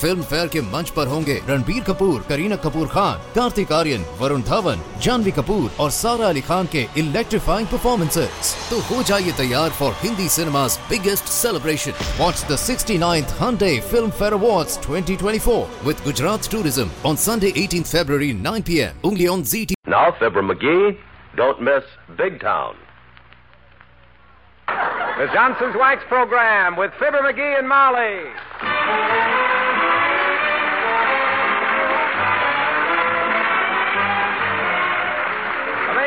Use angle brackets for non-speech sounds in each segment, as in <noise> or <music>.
Film fair के मंच पर होंगे रणबीर कपूर, करीना कपूर खान, कार्तिक आर्यन, वरुण धवन, जानवी कपूर और सारा अली खान के इलेक्ट्रीफाइंग परफॉर्मेंसेज तो हो जाइए तैयार for Hindi cinema biggest celebration watch the sixty ninth Filmfare award twenty twenty four with Gujarat tourism on Sunday eighteen February nine P M only on Zee TV now Faber Maggi miss big town The Johnson's Wax Program with Fibber McGee and Molly.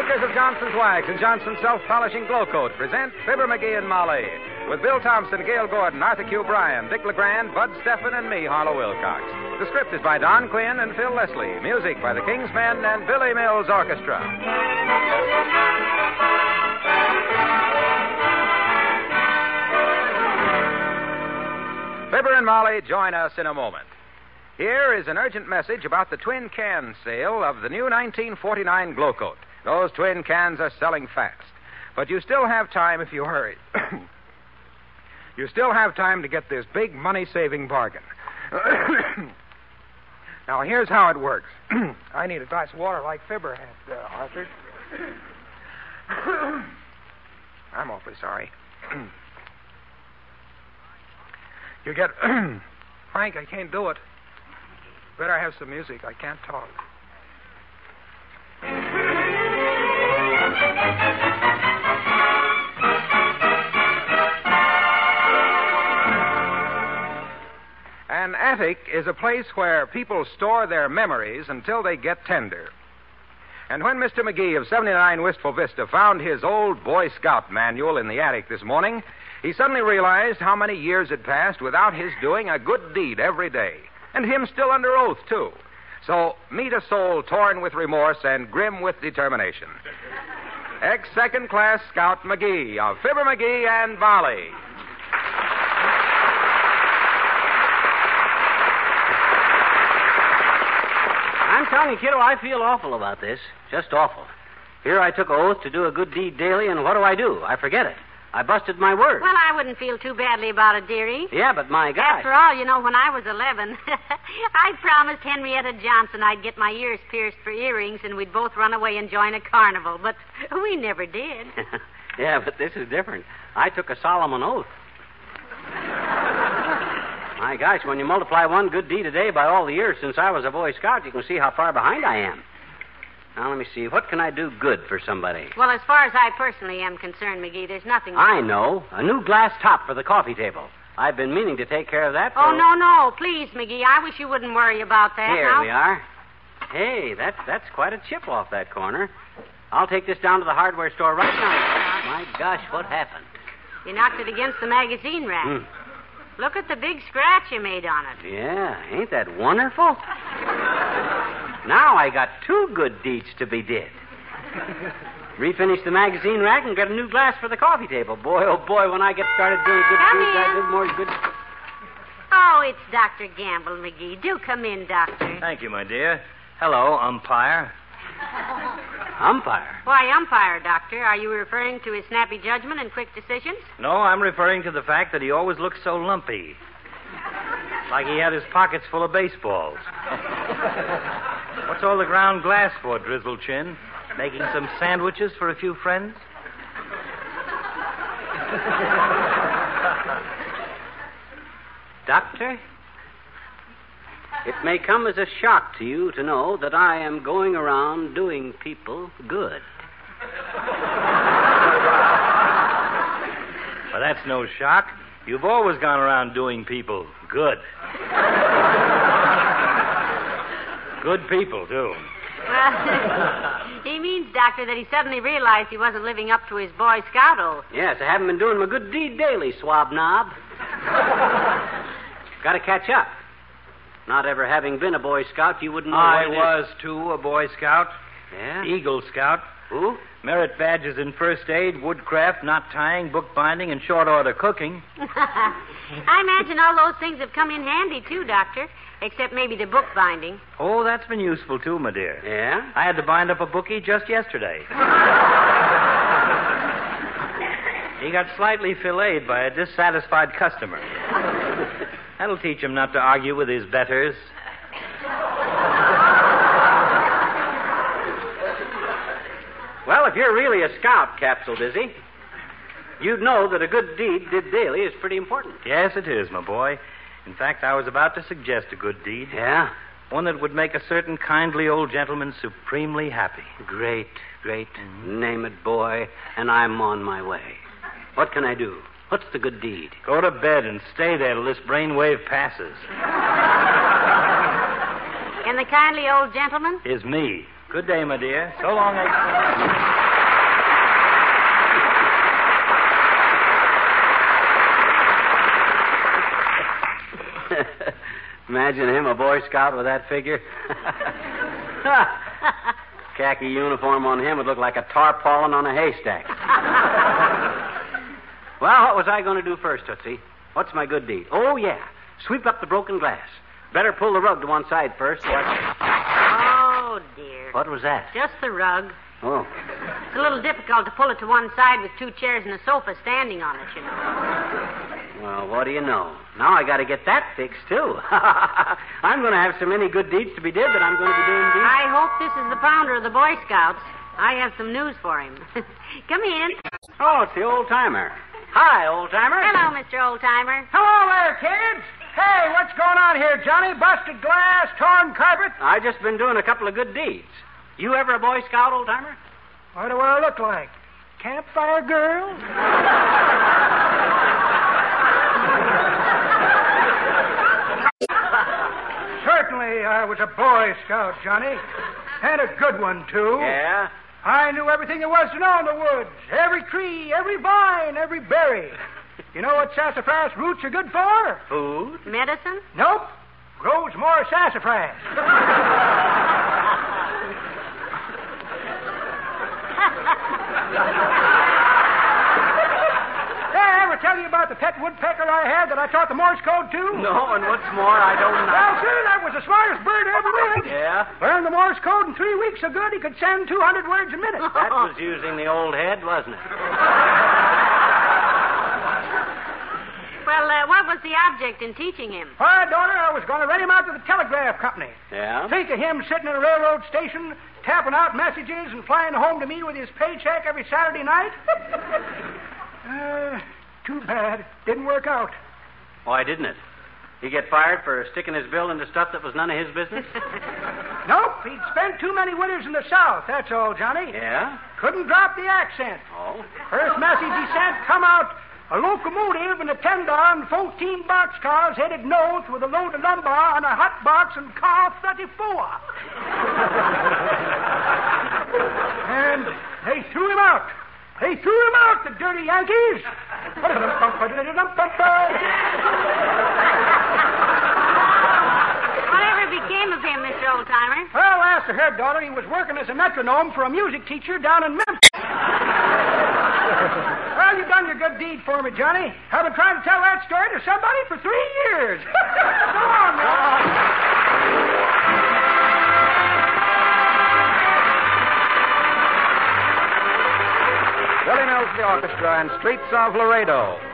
Makers of Johnson's Wax and Johnson's Self-Polishing Glow Coat present Fibber McGee and Molly with Bill Thompson, Gale Gordon, Arthur Q. Bryan, Dick LeGrand, Bud Stefan, and me, Harlow Wilcox. The script is by Don Quinn and Phil Leslie. Music by the Kingsmen and Billy Mills Orchestra. Fibber and Molly join us in a moment. Here is an urgent message about the twin can sale of the new 1949 Glow Coat. Those twin cans are selling fast. But you still have time if you hurry. <coughs> you still have time to get this big money saving bargain. <coughs> now, here's how it works <coughs> I need a glass of water like Fibber had, uh, Arthur. I'm awfully sorry. you get. Frank, I can't do it. Better have some music. I can't talk. An attic is a place where people store their memories until they get tender. And when Mr. McGee of 79 Wistful Vista found his old Boy Scout manual in the attic this morning, he suddenly realized how many years had passed without his doing a good deed every day. And him still under oath, too. So meet a soul torn with remorse and grim with determination. Ex second class Scout McGee of Fibber McGee and Molly. I'm telling you, kiddo, I feel awful about this. Just awful. Here I took an oath to do a good deed daily, and what do I do? I forget it. I busted my word. Well, I wouldn't feel too badly about it, dearie. yeah, but my gosh. After all, you know, when I was 11, <laughs> I promised Henrietta Johnson I'd get my ears pierced for earrings and we'd both run away and join a carnival. But we never did. <laughs> yeah, but this is different. I took a Solomon oath. my gosh, when you multiply one good deed a day by all the years since I was a Boy Scout, you can see how far behind I am. Now, let me see. What can I do good for somebody? well, as far as I personally am concerned, McGee, there's nothing. I know. A new glass top for the coffee table. I've been meaning to take care of that. For... Oh, no, no. Please, McGee. I wish you wouldn't worry about that. Here now. we are. Hey, that's that's quite a chip off that corner. I'll take this down to the hardware store right now. My gosh, what happened? You knocked it against the magazine rack. Hmm. Look at the big scratch you made on it. Yeah, ain't that wonderful? Now I got two good deeds to be did. Refinish the magazine rack and get a new glass for the coffee table. Boy, oh boy, when I get started doing good Come deeds, I do more good. Oh, it's Dr. Gamble, McGee. Do come in, Doctor. Thank you, my dear. Hello, umpire. <laughs> Umpire. Why, umpire, Doctor? Are you referring to his snappy judgment and quick decisions? No, I'm referring to the fact that he always looks so lumpy. Like he had his pockets full of baseballs. <laughs> What's all the ground glass for, Drizzle Chin? Making some sandwiches for a few friends? <laughs> Doctor? It may come as a shock to you to know that I am going around doing people good. Well, that's no shock. You've always gone around doing people good. <laughs> Good people, too. Well, <laughs> he means, Doctor, that he suddenly realized he wasn't living up to his Boy Scout oath. Yes, I haven't been doing my good deed daily, swab knob. <laughs> Got to catch up. Not ever having been a Boy Scout, you wouldn't know I what it is. was, too, a Boy Scout. Yeah? Eagle Scout. Who? Merit badges in first aid, woodcraft, knot tying, bookbinding, and short order cooking. <laughs> I imagine all those things have come in handy, too, Doctor. Except maybe the bookbinding. Oh, that's been useful too, my dear. Yeah? I had to bind up a bookie just yesterday. <laughs> he got slightly filleted by a dissatisfied customer. That'll teach him not to argue with his betters. Well, if you're really a scout, Capsule Dizzy, you'd know that a good deed did daily is pretty important. Yes, it is, my boy. In fact, I was about to suggest a good deed. Yeah? One that would make a certain kindly old gentleman supremely happy. Great, great. Mm-hmm. Name it, boy, and I'm on my way. What can I do? What's the good deed? Go to bed and stay there till this brainwave passes. And the kindly old gentleman? Is me. Good day, my dear. So long, X. Imagine him, a Boy Scout with that figure. <laughs> Khaki uniform on him would look like a tarpaulin on a haystack. well, what was I going to do first, Tootsie? What's my good deed? Oh, yeah. Sweep up the broken glass. Better pull the rug to one side first. Oh, dear. What was that? Just the rug. Oh. It's a little difficult to pull it to one side with two chairs and a sofa standing on it, you know. Well, what do you know? Now I got to get that fixed, too. <laughs> I'm going to have so many good deeds to be did that I'm going to be doing deeds. I hope this is the founder of the Boy Scouts. I have some news for him. <laughs> Come in. Oh, it's the old timer. Hi, old timer. Hello, Mr. Old Timer. Hello there, kids. Hey, what's going on here, Johnny? Busted glass, torn carpet? I just been doing a couple of good deeds. You ever a Boy Scout, old timer? What do I look like? Campfire girl? <laughs> Certainly, I was a Boy Scout, Johnny. And a good one, too. Yeah? I knew everything there was to know in the woods. Every tree, every vine, every berry. You know what sassafras roots are good for? Food? Medicine? Nope. Grows more sassafras. <laughs> Did I ever tell you about the pet woodpecker I had that I taught the Morse code to? No, and what's more, I don't know. Well, sir, that was the smartest bird I ever <laughs> lived. Yeah? Learned the Morse code in three weeks so good he could send 200 words a minute. <laughs> That was using the old head, wasn't it? <laughs> Well, uh, what was the object in teaching him? Why, daughter, I was going to rent him out to the telegraph company. Yeah? Think of him sitting in a railroad station, tapping out messages and flying home to me with his paycheck every Saturday night. uh, too bad. Didn't work out. Why didn't it? He get fired for sticking his bill into stuff that was none of his business? <laughs> Nope, he'd spent too many winters in the South, that's all, Johnny. yeah? Couldn't drop the accent. Oh? First message he sent come out a locomotive and a ten and 14 boxcars headed north with a load of lumber on a hot box and car 34. <laughs> and they threw him out. They threw him out, the dirty Yankees. <laughs> Whatever became of him, Mr. Old Timer? Well, ask the head daughter. He was working as a metronome for a music teacher down in Memphis. <laughs> well, you've done your good deed for me, Johnny. I've been trying to tell that story to somebody for three years. <laughs> Go on, man. The Orchestra and Streets of Laredo.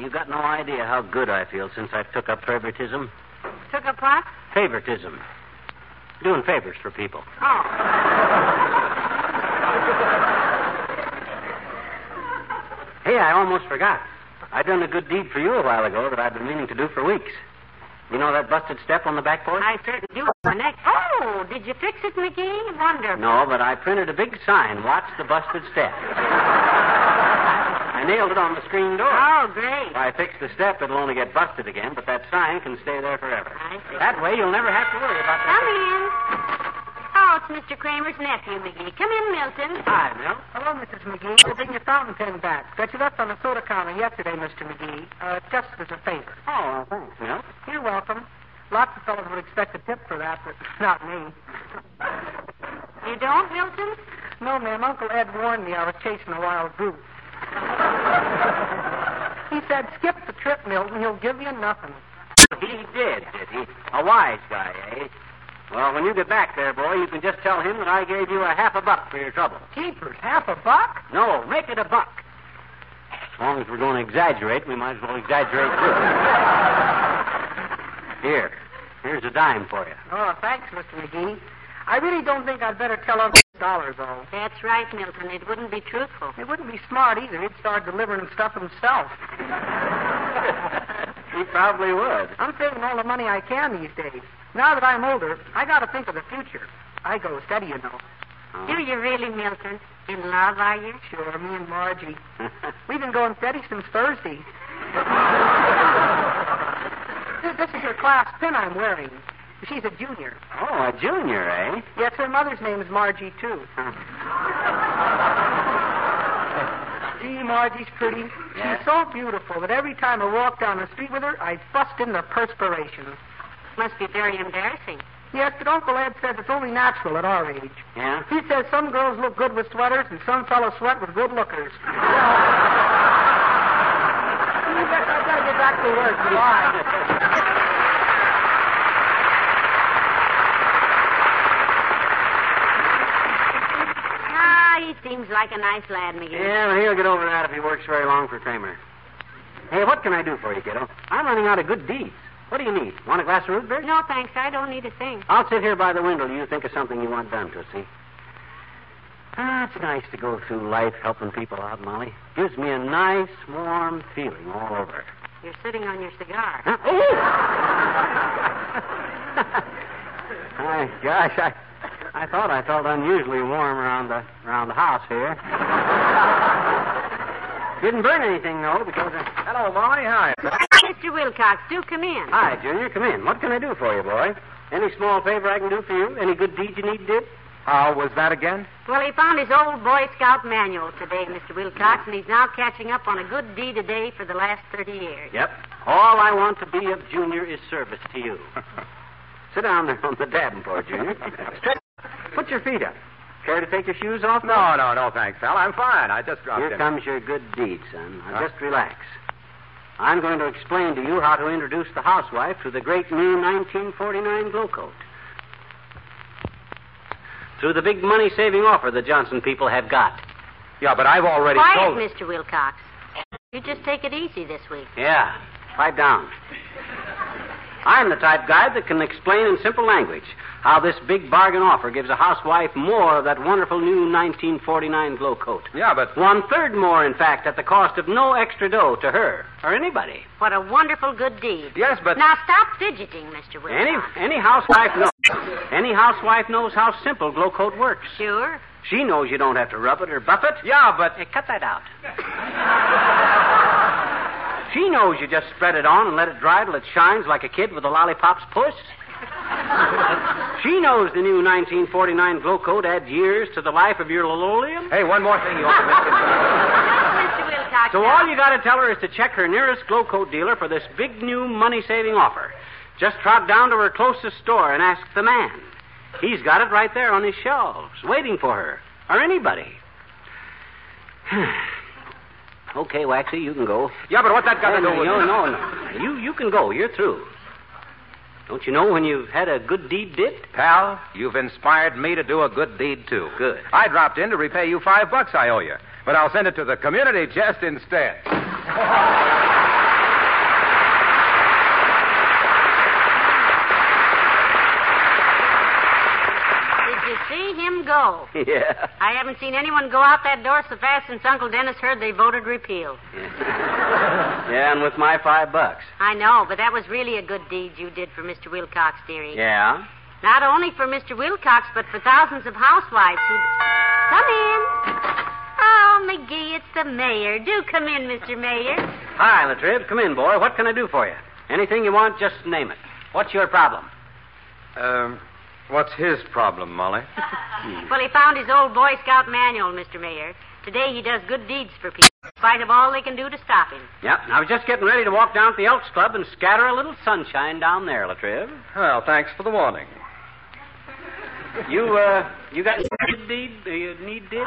Wonderful, Molly. You got no idea how good I feel since I took up favoritism. Took up what? Favoritism. Doing favors for people. Oh. <laughs> Hey, I almost forgot. I done a good deed for you a while ago that I've been meaning to do for weeks. You know that busted step on the back porch? I certainly do. My neck. Oh, did you fix it, McGee? Wonderful. No, but I printed a big sign, Watch the Busted Step. <laughs> I nailed it on the screen door. Oh, great. If I fix the step, it'll only get busted again, but that sign can stay there forever. I see. That way, you'll never have to worry about that. Come that. in. Oh, it's Mr. Kramer's nephew, McGee. Come in, Milton. Hi, Milt. Hello, Mrs. McGee. I'll bring your fountain pen back. That you left on the soda counter yesterday, Mr. McGee. Uh, just as a favor. Oh, thanks, Milt. You're welcome. Lots of fellows would expect a tip for that, but <laughs> not me. You don't, Milton? No, ma'am. Uncle Ed warned me I was chasing a wild goose. He said, skip the trip, Milton. He'll give you nothing. He did, did he? A wise guy, eh? Well, when you get back there, boy, you can just tell him that I gave you a half a buck for your trouble. Keepers, half a buck? No, make it a buck. As long as we're going to exaggerate, we might as well exaggerate too. Here, here's a dime for you. Oh, thanks, Mr. McGee. I really don't think I'd better tell Uncle Dollar, though. That's right, Milton. It wouldn't be truthful. It wouldn't be smart either. He'd start delivering stuff himself. <laughs> he probably would. I'm saving all the money I can these days. Now that I'm older, I got to think of the future. I go steady, you know. Do you really, Milton? In love, are you? Sure, me and Margie. We've been going steady since Thursday. this, <laughs> this is your class pin I'm wearing. She's a junior. Oh, a junior, eh? Yes, her mother's name is Margie, too. Gee, <laughs> Margie's pretty. Yeah? She's so beautiful that every time I walk down the street with her, I bust into perspiration. Must be very embarrassing. Yes, but Uncle Ed says it's only natural at our age. Yeah? He says some girls look good with sweaters and some fellows sweat with good lookers. <laughs> I guess I better get back to work. Bye. <laughs> Ah, he seems like a nice lad, McGee. Yeah, well, he'll get over that if he works very long for Kramer. Hey, what can I do for you, kiddo? I'm running out of good deeds. What do you need? Want a glass of root beer? No, thanks. I don't need a thing. I'll sit here by the window till you think of something you want done, Tootsie. Ah, it's nice to go through life helping people out, Molly. Gives me a nice, warm feeling all over. You're sitting on your cigar. Huh? <laughs> Oh! My gosh, I, I thought I felt unusually warm around the around the house here. <laughs> Didn't burn anything though, because. Uh... Hello, Molly. Hi. Mr. Wilcox, do come in. Hi, Junior. Come in. What can I do for you, boy? Any small favor I can do for you? Any good deed you need did? How was that again? Well, he found his old Boy Scout manual today, Mr. Wilcox, and he's now catching up on a good deed a day for the last 30 years. Yep. All I want to be of Junior is service to you. <laughs> Sit down there on the davenport, Junior. Stretch. Put your feet up. Care to take your shoes off? No, no, no, thanks, pal. I'm fine. I just dropped Here in. comes your good deed, son. Now, Huh? just relax. I'm going to explain to you how to introduce the housewife to the great new 1949 glow coat. Through the big money saving offer the Johnson people have got. Yeah, but I've already Quiet, told. Mr. Wilcox. You just take it easy this week. Yeah, pipe down. I'm the type guy that can explain in simple language how this big bargain offer gives a housewife more of that wonderful new 1949 glow coat. Yeah, but One third more, in fact, at the cost of no extra dough to her or anybody. What a wonderful good deed. yes, but Now stop fidgeting, Mr. Wilcox. Any any housewife knows. Any housewife knows how simple glow coat works. Sure. She knows you don't have to rub it or buff it. yeah, but Hey, cut that out. she knows you just spread it on and let it dry till it shines like a kid with a lollipop's puss. She knows the new 1949 glow coat adds years to the life of your linoleum. hey, one more thing you ought to mention. So all you got to tell her is to check her nearest glow coat dealer for this big new money-saving offer. Just trot down to her closest store and ask the man. He's got it right there on his shelves, waiting for her, or anybody. <sighs> okay, Waxy, you can go. Yeah, but what that got to no, do with no, no, no. You, you can go. You're through. Don't you know when you've had a good deed did? Pal, you've inspired me to do a good deed, too. Good. I dropped in to repay you five bucks I owe you, but I'll send it to the community chest instead. <laughs> Did you see him? <laughs> Yeah. I haven't seen anyone go out that door so fast since Uncle Dennis heard they voted repeal. <laughs> Yeah, and with my five bucks. I know, but that was really a good deed you did for Mr. Wilcox, dearie. Yeah? Not only for Mr. Wilcox, but for thousands of housewives who. Come in. Oh, McGee, it's the mayor. Do come in, Mr. Mayor. Hi, Latrib. Come in, boy. What can I do for you? Anything you want, just name it. What's your problem? Um, what's his problem, Molly? <laughs> Well, he found his old Boy Scout manual, Mr. Mayor. Today he does good deeds for people, in spite of all they can do to stop him. Yep. and I was just getting ready to walk down to the Elks Club and scatter a little sunshine down there, Latrib. Well, thanks for the warning. You, uh, you got good deed? Do you need did? <laughs>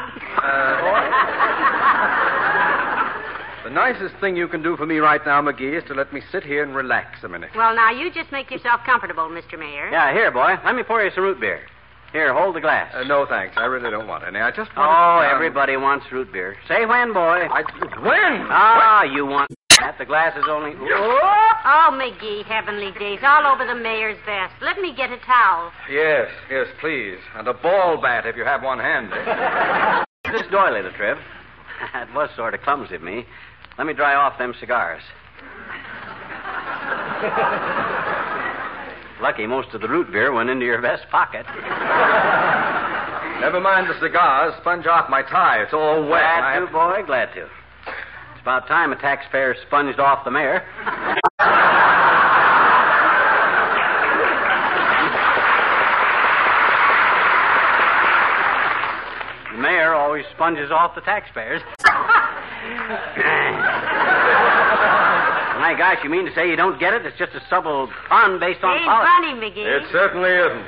The nicest thing you can do for me right now, McGee, is to let me sit here and relax a minute. Well, now, you just make yourself comfortable, Mr. Mayor. Yeah, here, boy. Let me pour you some root beer. Here, hold the glass. Uh, no, thanks. I really don't want any. I just want. Oh, everybody wants root beer. Say when, boy. I, when? Ah, you want that. The glass is only. Oh, McGee, heavenly days, all over the mayor's vest. Let me get a towel. Yes, yes, please. And a ball bat if you have one handy. <laughs> This doily, the trip. <laughs> it was sort of clumsy of me. Let me dry off them cigars. Lucky most of the root beer went into your vest pocket. Never mind the cigars. Sponge off my tie. It's all wet. I Glad have- to, boy, glad to. It's about time a taxpayer sponged off the mayor. the mayor always sponges off the taxpayers. My gosh, you mean to say you don't get it? It's just a subtle pun based on Ain't politics. funny, McGee. It certainly isn't.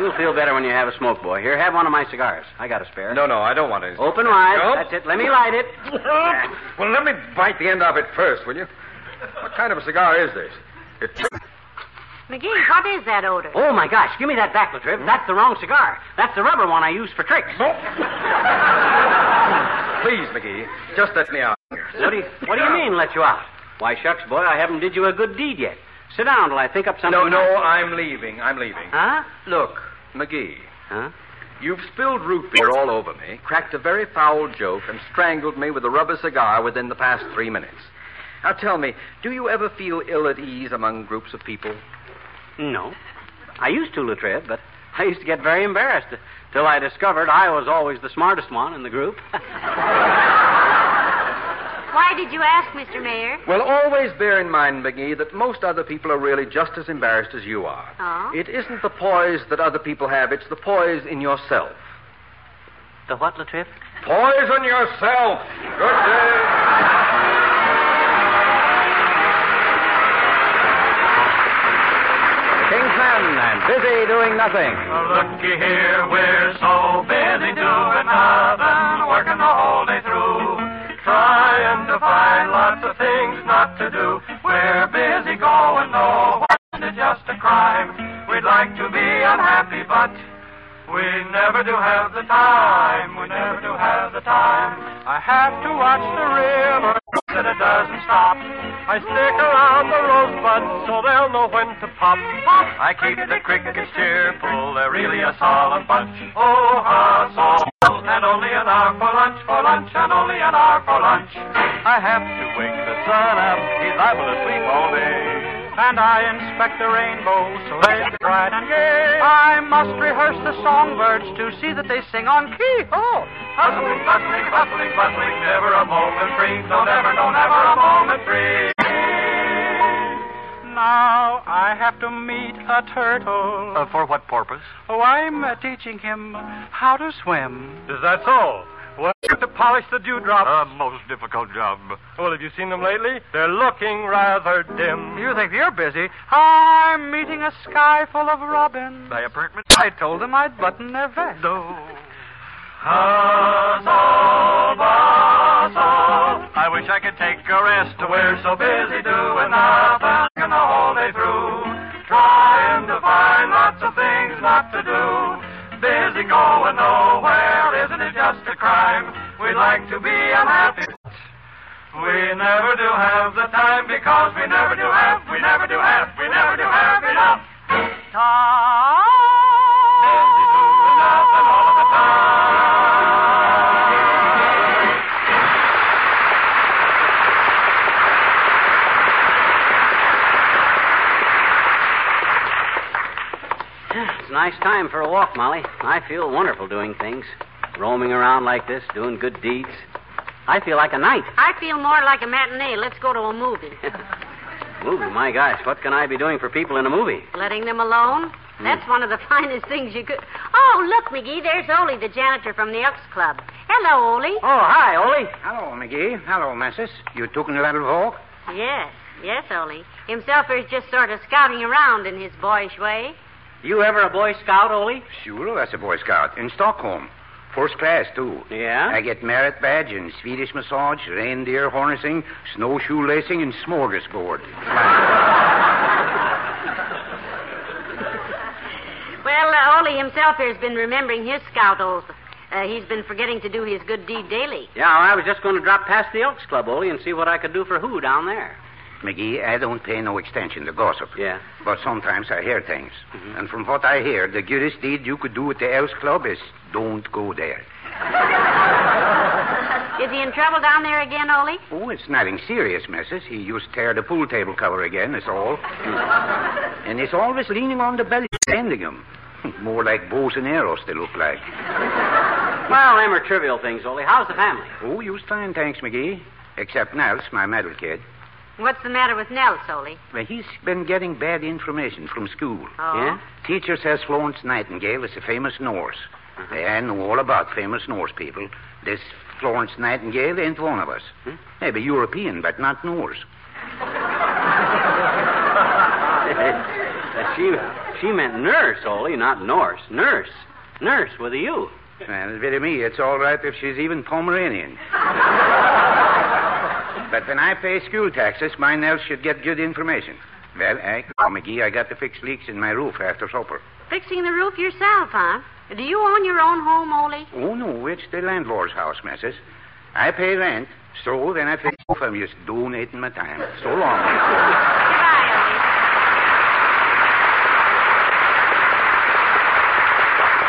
You'll feel better when you have a smoke, boy. Here, have one of my cigars. I got a spare. No, no, I don't want any. Open wide. Nope. That's it. Let me light it. <laughs> well, let me bite the end of it first, will you? What kind of a cigar is this? It... McGee, what is that odor? Oh, my gosh. Give me that back, Latrip. That's the wrong cigar. That's the rubber one I use for tricks. <laughs> Please, McGee, just let me out. What do you, what do you mean, let you out? Why, shucks, boy, I haven't did you a good deed yet. Sit down till I think up something. No, no. I'm leaving. I'm leaving. Huh? Look, McGee, Huh? you've spilled root beer all over me, cracked a very foul joke, and strangled me with a rubber cigar within the past three minutes. Now tell me, do you ever feel ill at ease among groups of people? No. I used to, Latrip, but I used to get very embarrassed till I discovered I was always the smartest one in the group. <laughs> Why did you ask, Mr. Mayor? Well, always bear in mind, McGee, that most other people are really just as embarrassed as you are. Oh? It isn't the poise that other people have, it's the poise in yourself. the what, Latrip? Poise in yourself! Good day. Busy Doing Nothing. Looky here, we're so busy doing nothing, working the whole day through, trying to find lots of things not to do. We're busy going nowhere, it's just a crime. We'd like to be unhappy, but we never do have the time. We never do have the time. I have to watch the river and it doesn't stop. I stick around the rosebuds so they'll know when to pop. Pop. I keep the crickets cheerful. They're really a solemn bunch. Oh, how solemn. And only an hour for lunch, for lunch, and only an hour for lunch. I have to wake the sun up. He's liable to sleep all day. And I inspect the rainbow so they're bright and gay. I must rehearse the songbirds to see that they sing on key. Oh, hustling, bustling, bustling, bustling, never a moment free. No, never, no, never a moment free. Now I have to meet a turtle. Uh, for what purpose? Oh, I'm uh, teaching him how to swim. Is that so? Well, to polish the dewdrops. A most difficult job. Well, have you seen them lately? They're looking rather dim. You think you're busy? I'm meeting a sky full of robins. By appointment? I told them I'd button their vest. No. Hustle, bustle. I wish I could take a rest. We're so busy doing nothing the whole day through. Trying to find lots of things not to do. Busy going nowhere, isn't it just a crime? We'd like to be unhappy. We never do have the time because we never do have, we never do have, we never do have enough. Tom. It's a nice time for a walk, Molly. I feel wonderful doing things. Roaming around like this, doing good deeds. I feel like a knight. I feel more like a matinee. Let's go to a movie. <laughs> Movie, my gosh, what can I be doing for people in a movie? Letting them alone? Hmm. That's one of the <laughs> finest things you could. Oh, look, McGee, there's Ole, the janitor from the Elks Club. Hello, Ole. Oh, hi, Ole. Hello, McGee. Hello, missus. You taking a little walk? Yes, yes, Ole. Himself is just sort of scouting around in his boyish way. You ever a Boy Scout, Ole? Sure, that's a Boy Scout. In Stockholm. First class, too. Yeah? I get merit badge in Swedish massage, reindeer harnessing, snowshoe lacing, and smorgasbord. <laughs> Well, uh, Ole himself here has been remembering his scout oath. Uh, he's been forgetting to do his good deed daily. Yeah, I was just going to drop past the Elks Club, Ole, and see what I could do for who down there. McGee, I don't pay no extension to gossip. Yeah. But sometimes I hear things. Mm-hmm. And from what I hear, the greatest deed you could do at the Elks Club is don't go there. <laughs> Is he in trouble down there again, Ole? Oh, it's nothing serious, missus. He used to tear the pool table cover again, that's all. <laughs> and he's always leaning on the belly, bending him. <laughs> More like bows and arrows they look like. Well, them are trivial things, Ole. How's the family? Oh, you's fine, thanks, McGee. Except Nels, my middle kid. What's the matter with Nell, Ole? Well, he's been getting bad information from school. Oh? Yeah? Teacher says Florence Nightingale is a famous Norse. I uh-huh. know all about famous Norse people. This Florence Nightingale ain't one of us. Hmm? Maybe European, but not Norse. <laughs> She, she meant nurse, Ole, not Norse. Nurse. Nurse with a U. Well, very me, it's all right if she's even Pomeranian. <laughs> but when I pay school taxes, my Nels should get good information. Well, I, oh, McGee, I got to fix leaks in my roof after supper. Fixing the roof yourself, huh? Do you own your own home, Ole? Oh, no, it's the landlord's house, missus. I pay rent, so then I fix roof. I'm just donating my time. So long. <laughs> Ole.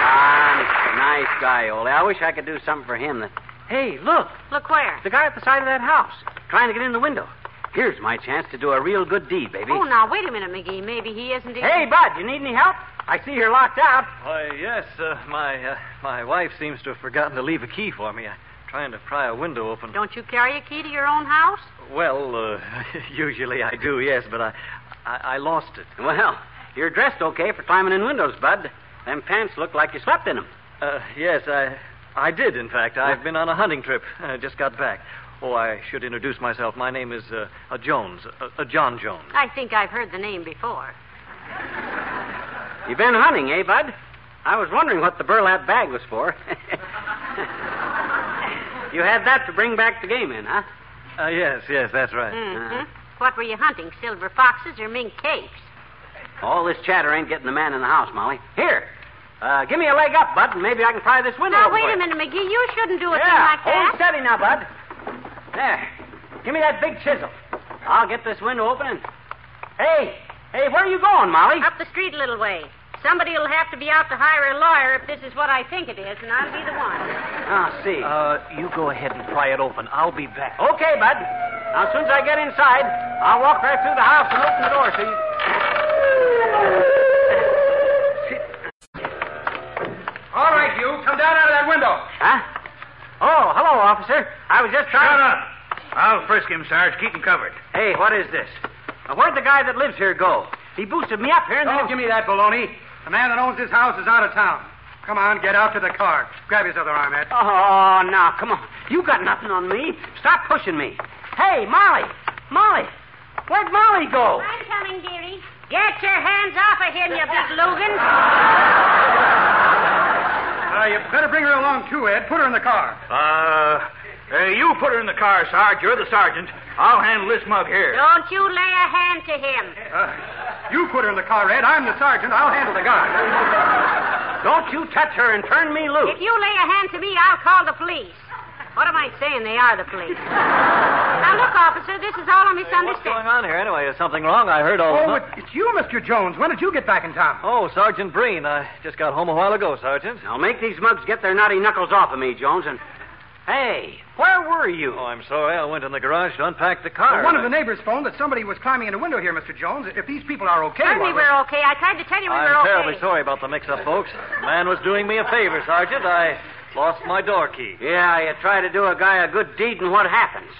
Ah, nice guy, Ole. I wish I could do something for him. That... Hey, look. Look where? The guy at the side of that house, trying to get in the window. Here's my chance to do a real good deed, baby. Oh, now, wait a minute, McGee. Maybe he isn't even... Hey, Bud, you need any help? I see you're locked out. Why, yes, uh, my uh, my wife seems to have forgotten to leave a key for me. I'm trying to pry a window open. Don't you carry a key to your own house? Well, uh, <laughs> usually I do, yes, but I, I I lost it. Well, you're dressed okay for climbing in windows, Bud. Them pants look like you slept in them. Uh, yes, I I did. In fact, I've been on a hunting trip. I just got back. Oh, I should introduce myself. My name is uh, uh, Jones, uh, uh, John Jones. I think I've heard the name before. You've been hunting, eh, Bud? I was wondering what the burlap bag was for. <laughs> you had that to bring back the game in, huh? Uh, yes, yes, that's right. Mm-hmm. What were you hunting, silver foxes or mink capes? All this chatter ain't getting the man in the house, Molly. Here, uh, give me a leg up, Bud, and maybe I can pry this window Now, open wait a minute, McGee. You shouldn't do a thing Yeah, like hold steady now, Bud. There. Give me that big chisel. I'll get this window open and... Hey, hey, where are you going, Molly? Up the street a little way. Somebody will have to be out to hire a lawyer if this is what I think it is, and I'll be the one. Ah, see. Uh, you go ahead and pry it open. I'll be back. Okay, Bud. Now, as soon as I get inside, I'll walk right through the house and open the door so you... All right, you. Come down out of that window. Huh? Oh, hello, officer. I was just trying... Shut up. I'll frisk him, Sarge. Keep him covered. Hey, what is this? Now, where'd the guy that lives here go? He boosted me up here and Don't then... Oh, give me that baloney. The man that owns this house is out of town. Come on, get out to the car. Grab his other arm, Ed. Oh, now, come on. You got nothing on me. Stop pushing me. Hey, Molly. Molly. Where'd Molly go? I'm coming, dearie. Get your hands off of him, you big Logan. <laughs> Uh, you better bring her along, too, Ed. Put her in the car. Uh, uh, you put her in the car, Sarge. You're the sergeant. I'll handle this mug here. Don't you lay a hand to him. Uh, you put her in the car, Ed. I'm the sergeant. I'll handle the gun. Don't you touch her and turn me loose. If you lay a hand to me, I'll call the police. What am I saying? They are the police. Now, look, officer, this is all a misunderstanding. What's going on here anyway? Is something wrong? I heard all. Oh, it, it's you, Mr. Jones. When did you get back in town? Oh, Sergeant Breen. I just got home a while ago, Sergeant. Now make these mugs get their naughty knuckles off of me, Jones, and. Hey, where were you? Oh, I'm sorry. I went in the garage to unpack the car. Well, one of the neighbors phoned that somebody was climbing in a window here, Mr. Jones. If these people are okay, Certainly well, we're okay. I tried to tell you we I'm were okay. I'm terribly sorry about the mix-up, folks. The man was doing me a favor, Sergeant. I lost my door key. Yeah, you try to do a guy a good deed, and what happens?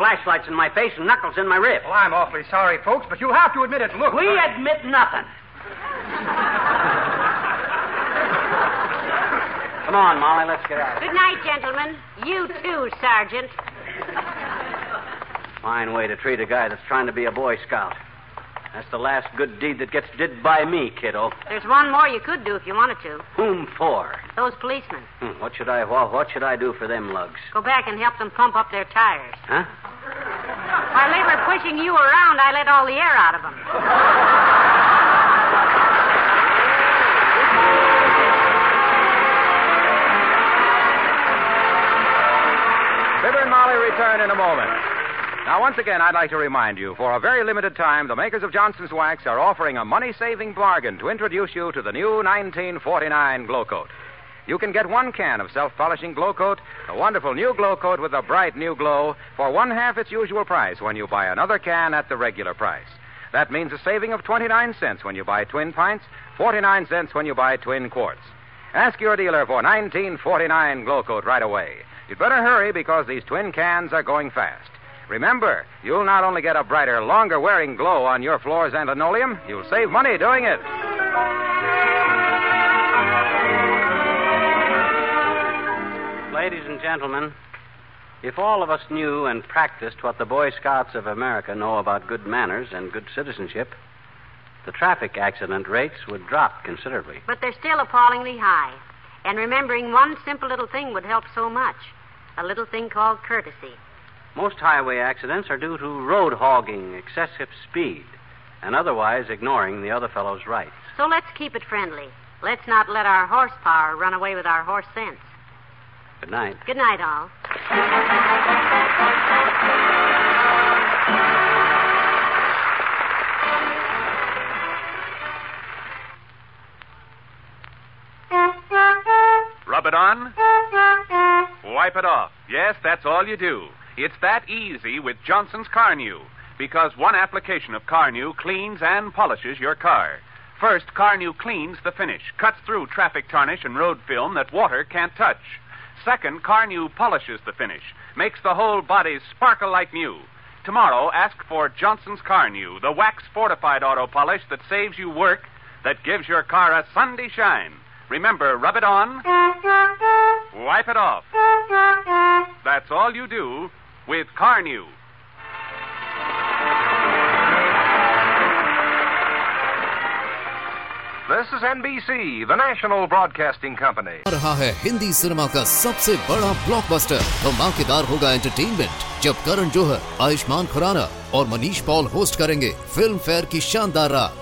Flashlights in my face and knuckles in my ribs. well, I'm awfully sorry, folks, but you'll have to admit it. Look, We admit nothing. Come on, Molly, let's get out. Good night, gentlemen. You too, Sergeant. Fine way to treat a guy that's trying to be a Boy Scout. That's the last good deed that gets did by me, kiddo. There's one more you could do if you wanted to. Whom for? Those policemen. Hmm, what should I what, what should I do for them lugs? Go back and help them pump up their tires. Huh? While they were pushing you around, I let all the air out of them. Fibber and Molly return in a moment. Now, once again, I'd like to remind you for a very limited time, the makers of Johnson's Wax are offering a money saving bargain to introduce you to the new 1949 Glow Coat. You can get one can of self polishing Glow Coat, a wonderful new Glow Coat with a bright new glow, for one half its usual price when you buy another can at the regular price. That means a saving of 29 cents when you buy twin pints, 49 cents when you buy twin quarts. Ask your dealer for 1949 Glow Coat right away. You'd better hurry because these twin cans are going fast. Remember, you'll not only get a brighter, longer wearing glow on your floors and linoleum, you'll save money doing it. Ladies and gentlemen, if all of us knew and practiced what the Boy Scouts of America know about good manners and good citizenship, the traffic accident rates would drop considerably. But they're still appallingly high. And remembering one simple little thing would help so much. A little thing called courtesy. Most highway accidents are due to road hogging, excessive speed, and otherwise ignoring the other fellow's rights. So let's keep it friendly. Let's not let our horsepower run away with our horse sense. Good night. Good night, all. Rub it on. Wipe it off. Yes, that's all you do. It's that easy with Johnson's Car-Nu, because one application of Car-Nu cleans and polishes your car. First, Car-Nu cleans the finish, cuts through traffic tarnish and road film that water can't touch. Second, Car-Nu polishes the finish, makes the whole body sparkle like new. Tomorrow, ask for Johnson's Car-Nu, the wax fortified auto polish that saves you work, that gives your car a Sunday shine. Remember, rub it on, wipe it off. That's all you do with Car-Nu. This is NBC, the national broadcasting company. आ रहा है Hindi cinema का सबसे बड़ा blockbuster धमाकेदार होगा entertainment जब करण जोहर आयुष्मान खुराना और मनीष पॉल होस्ट करेंगे। फ़िल्म फेयर की शानदार रात